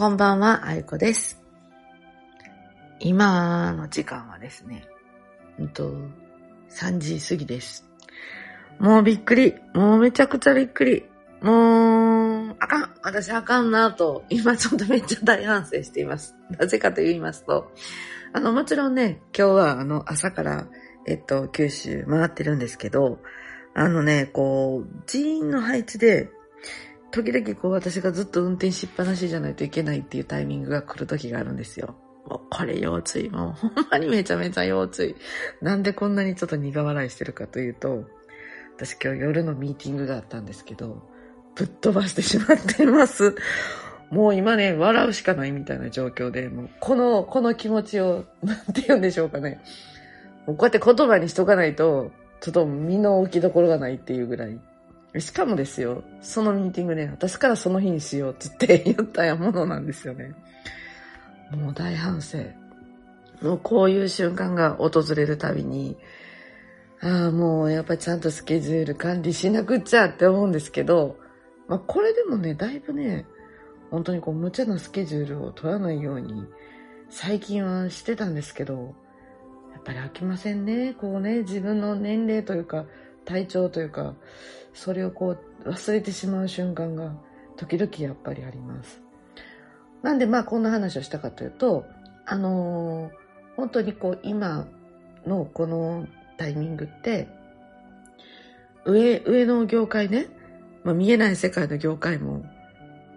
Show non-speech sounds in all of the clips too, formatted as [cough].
こんばんは、あゆこです。今の時間はですね、うんと、3時過ぎです。もうびっくり。もうめちゃくちゃびっくり。もう、あかん。私あかんなと、今ちょっとめっちゃ大反省しています。なぜかと言いますと、あの、もちろんね、今日はあの、朝から、えっと、九州回ってるんですけど、あのね、こう、人員の配置で、時々こう私がずっと運転しっぱなしじゃないといけないっていうタイミングが来る時があるんですよ。もうこれ腰椎。もう [laughs] ほんまにめちゃめちゃ腰椎。なんでこんなにちょっと苦笑いしてるかというと、私今日夜のミーティングがあったんですけど、ぶっ飛ばしてしまっています。[laughs] もう今ね、笑うしかないみたいな状況で、もうこの、この気持ちを、[laughs] なんて言うんでしょうかね。もうこうやって言葉にしとかないと、ちょっと身の置きどころがないっていうぐらい。しかもですよ、そのミーティングね、私からその日にしようって言って言ったものなんですよね。もう大反省。もうこういう瞬間が訪れるたびに、ああ、もうやっぱりちゃんとスケジュール管理しなくっちゃって思うんですけど、まあこれでもね、だいぶね、本当にこう無茶なスケジュールを取らないように、最近はしてたんですけど、やっぱり飽きませんね。こうね、自分の年齢というか、体調というか、それをこう忘れてしまう瞬間が時々やっぱりあります。なんでまあこんな話をしたかというと、あのー本当にこう今のこのタイミングって、上、上の業界ね、まあ、見えない世界の業界も、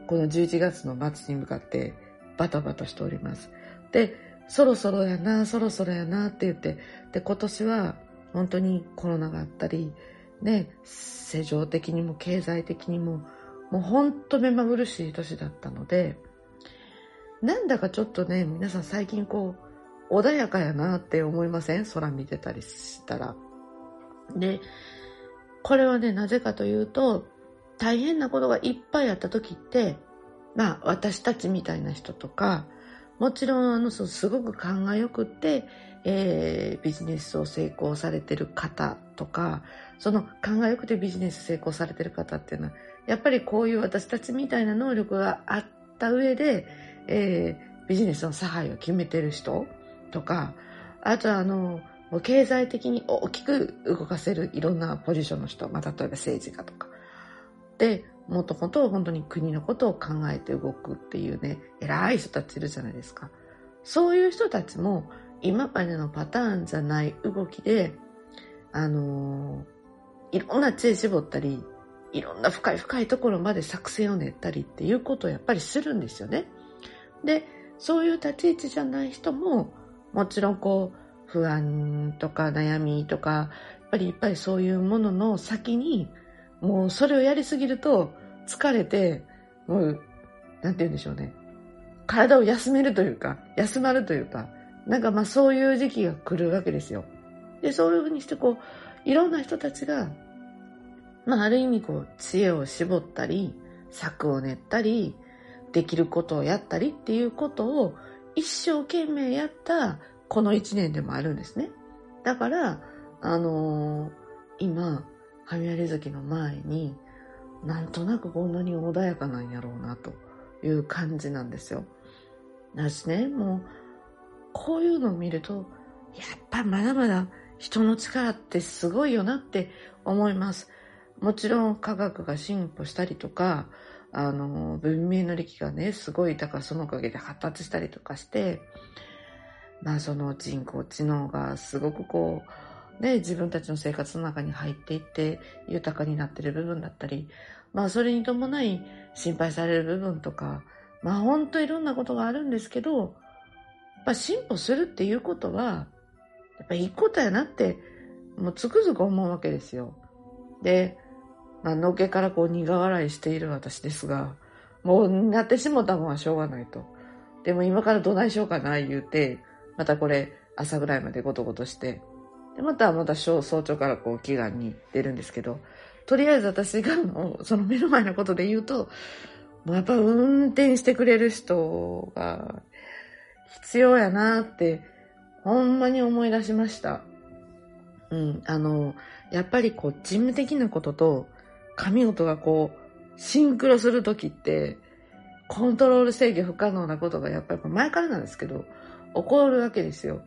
この11月の末に向かってバタバタしております。で、そろそろやな、そろそろやなって言って、で、今年は本当にコロナがあったり、ね、世情的にも経済的にも、もう本当目まぐるしい年だったので、なんだかちょっとね、皆さん最近こう、穏やかやなって思いません？空見てたりしたら。で、これはね、なぜかというと、大変なことがいっぱいあった時って、まあ私たちみたいな人とか、もちろんあの、すごく勘が良くって、えービジネスを成功されてる方とか、その勘が良くてビジネス成功されてる方っていうのは、やっぱりこういう私たちみたいな能力があった上で、えービジネスの差配を決めてる人とか、あとはあの、経済的に大きく動かせるいろんなポジションの人、まあ、例えば政治家とか。で、もっともっと本当に国のことを考えて動くっていうね、偉い人たちいるじゃないですか。そういう人たちも今までのパターンじゃない動きで、あのいろんな知恵絞ったり、いろんな深い深いところまで作戦を練ったりっていうことをやっぱりするんですよね。で、そういう立ち位置じゃない人も、もちろんこう、不安とか悩みとか、やっぱりいっぱいそういうものの先に、もうそれをやりすぎると疲れて、もう、なんて言うんでしょうね。体を休めるというか、休まるというか、なんかまあそういう時期が来るわけですよ。で、そういうふうにしてこう、いろんな人たちが、まあある意味こう、知恵を絞ったり、策を練ったり、できることをやったりっていうことを一生懸命やったこの一年でもあるんですね。だから、あのー今、雷月の前に、なんとなくこんなに穏やかなんやろうなという感じなんですよ。だしね、もう、こういうのを見ると、やっぱまだまだ人の力ってすごいよなって思います。もちろん科学が進歩したりとか、あの、文明の力がね、すごい、だからそのおかげで発達したりとかして、まあその人工知能がすごくこう、ね、自分たちの生活の中に入っていって豊かになってる部分だったり、まあそれに伴い心配される部分とか、まあ本当いろんなことがあるんですけど、やっぱ進歩するっていうことは、やっぱいいことやなって、もうつくづく思うわけですよ。で、まあ、のけからこう苦笑いしている私ですが、もうなってしもたもんはしょうがないと。でも今からどないしようかな言うて、またこれ朝ぐらいまでごとごとして、で、またまた早朝からこう祈願に出るんですけど、とりあえず私がもうその目の前のことで言うと、もうやっぱ運転してくれる人が必要やなって、ほんまに思い出しました。うん、あの、やっぱりこう事務的なことと神事がこうシンクロするときって、コントロール制御不可能なことがやっぱり前からなんですけど、起こるわけですよ。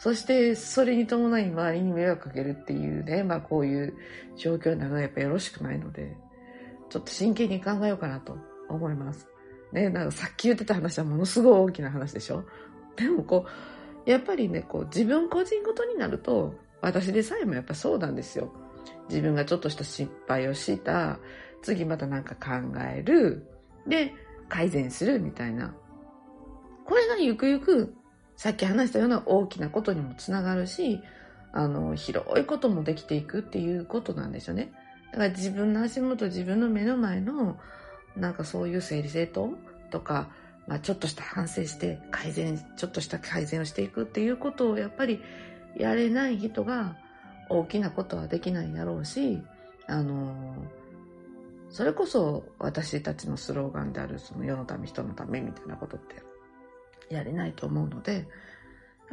そして、それに伴い周りに迷惑かけるっていうね、まあこういう状況になるのはやっぱよろしくないので、ちょっと真剣に考えようかなと思います。ね、なんかさっき言ってた話はものすごい大きな話でしょでもこう、やっぱりね、こう自分個人ごとになると、私でさえもやっぱそうなんですよ。自分がちょっとした失敗をした、次またなんか考える、で、改善するみたいな。これがゆくゆくさっき話したような大きなことにもつながるし、あの、広いこともできていくっていうことなんですよね。だから自分の足元、自分の目の前の、なんかそういう整理整頓とか、まあちょっとした反省して改善、ちょっとした改善をしていくっていうことをやっぱりやれない人が大きなことはできないだろうし、あの、それこそ私たちのスローガンであるその世のため人のためみたいなことってやれないと思うので、や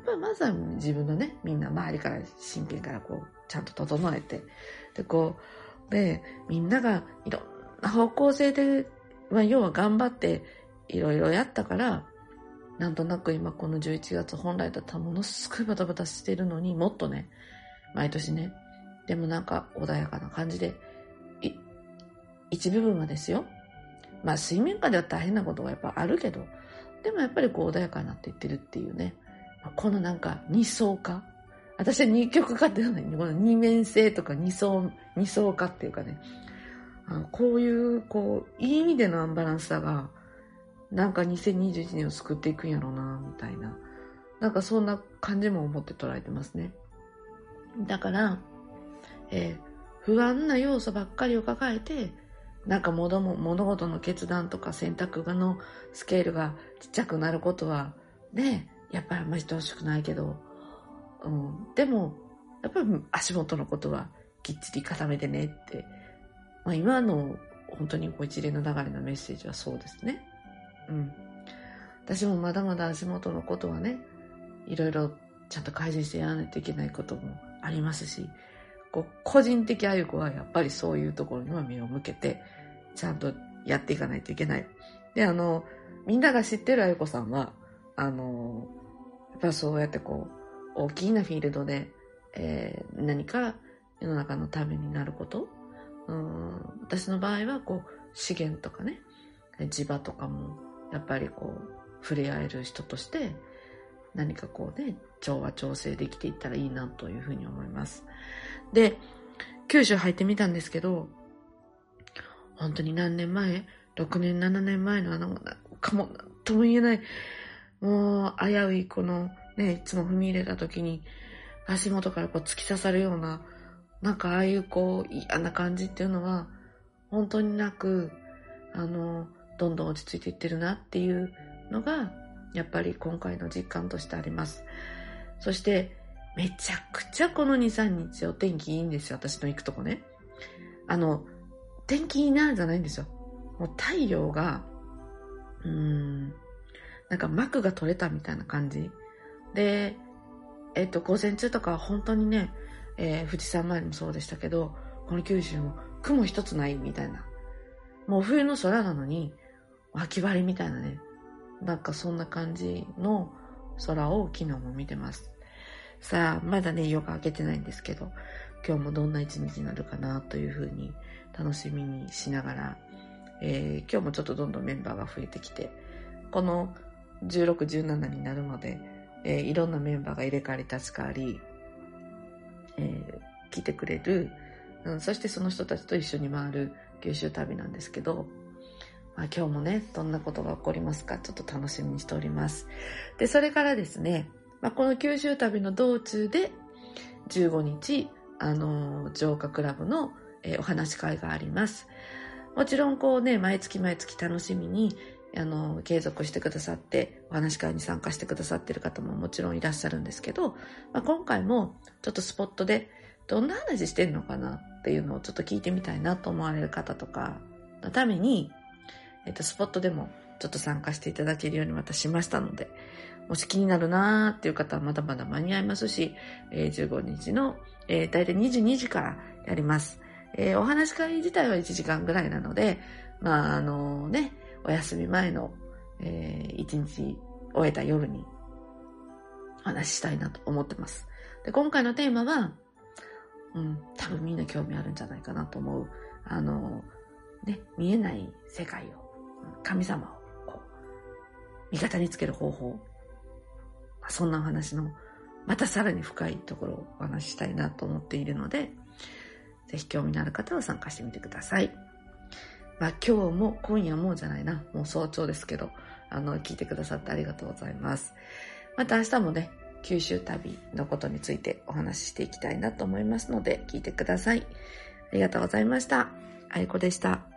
っぱりまずは自分のね、みんな周りから真剣からこう、ちゃんと整えて、で、こう、で、みんながいろんな方向性で、まあ、要は頑張っていろいろやったから、なんとなく今この11月本来だったらものすごいバタバタしてるのにもっとね、毎年ね、でもなんか穏やかな感じで、い、一部分はですよ。まあ水面下では大変なことがやっぱあるけど、でもやっぱりこう穏やかになっていってるっていうね。このなんか二層化？私は二極化って言わないこの二面性とか二層、二層化っていうかね。あこういう、こう、いい意味でのアンバランスさが、なんか2021年を救っていくんやろうな、みたいな。なんかそんな感じも思って捉えてますね。だから、えー、不安な要素ばっかりを抱えて、なんか物も物事の決断とか選択のスケールがちっちゃくなることはね、やっぱりあんまりしてほしくないけど、うん、でも、やっぱり足元のことはきっちり固めてねって、まあ今の本当にこう一連の流れのメッセージはそうですね。うん。私もまだまだ足元のことはね、いろいろちゃんと改善してやらないといけないこともありますし、こう個人的あゆこはやっぱりそういうところには目を向けて、ちゃんとやっていかないといけない。で、あの、みんなが知ってるあゆこさんは、あの、やっぱそうやってこう、大きなフィールドで、えー、何か世の中のためになること、うん、私の場合はこう、資源とかね、地場とかも、やっぱりこう、触れ合える人として、何かこうね、調和調整できていったらいいなというふうに思います。で、九州入ってみたんですけど、本当に何年前 ?6 年、7年前のあの、かも、とも言えない、もう、危ういこの、ね、いつも踏み入れた時に、足元からこう突き刺さるような、なんかああいうこう、嫌な感じっていうのは、本当になく、あの、どんどん落ち着いていってるなっていうのが、やっぱり今回の実感としてあります。そして、めちゃくちゃこの2、3日お天気いいんですよ、私の行くとこね。あの、天気いいなじゃないんですよ。もう太陽が、うーん、なんか膜が取れたみたいな感じ。で、えっと、午前中とか本当にね、えー、富士山前にもそうでしたけど、この九州も雲一つないみたいな。もう冬の空なのに、秋晴れみたいなね。なんかそんな感じの空を昨日も見てます。さあ、まだね、夜が明けてないんですけど、今日もどんな一日になるかなというふうに楽しみにしながら、えー、今日もちょっとどんどんメンバーが増えてきて、この16、17になるので、えー、いろんなメンバーが入れ替わり立ち替わり、えー、来てくれる、うん、そしてその人たちと一緒に回る九州旅なんですけど、まあ、今日もね、どんなことが起こりますか、ちょっと楽しみにしております。で、それからですね、まあ、この九州旅の道中で、15日、あの、浄化クラブのえー、お話し会があります。もちろんこうね、毎月毎月楽しみに、あの、継続してくださって、お話し会に参加してくださってる方ももちろんいらっしゃるんですけど、まあ、今回もちょっとスポットでどんな話してんのかなっていうのをちょっと聞いてみたいなと思われる方とかのために、えっ、と、スポットでもちょっと参加していただけるようにまたしましたので、もし気になるなーっていう方はまだまだ間に合いますし、えー、15日の、えー、大体22時からやります。えー、お話し会自体は1時間ぐらいなので、まあ、あのね、お休み前の、えー、一日終えた夜にお話ししたいなと思ってます。で、今回のテーマは、うん、多分みんな興味あるんじゃないかなと思う。あの、ね、見えない世界を、神様を、こう、味方につける方法。そんなお話の、またさらに深いところをお話ししたいなと思っているので、ぜひ興味のある方は参加してみてください。まあ今日も今夜もじゃないな、もう早朝ですけど、あの、聞いてくださってありがとうございます。また明日もね、九州旅のことについてお話ししていきたいなと思いますので、聞いてください。ありがとうございました。あいこでした。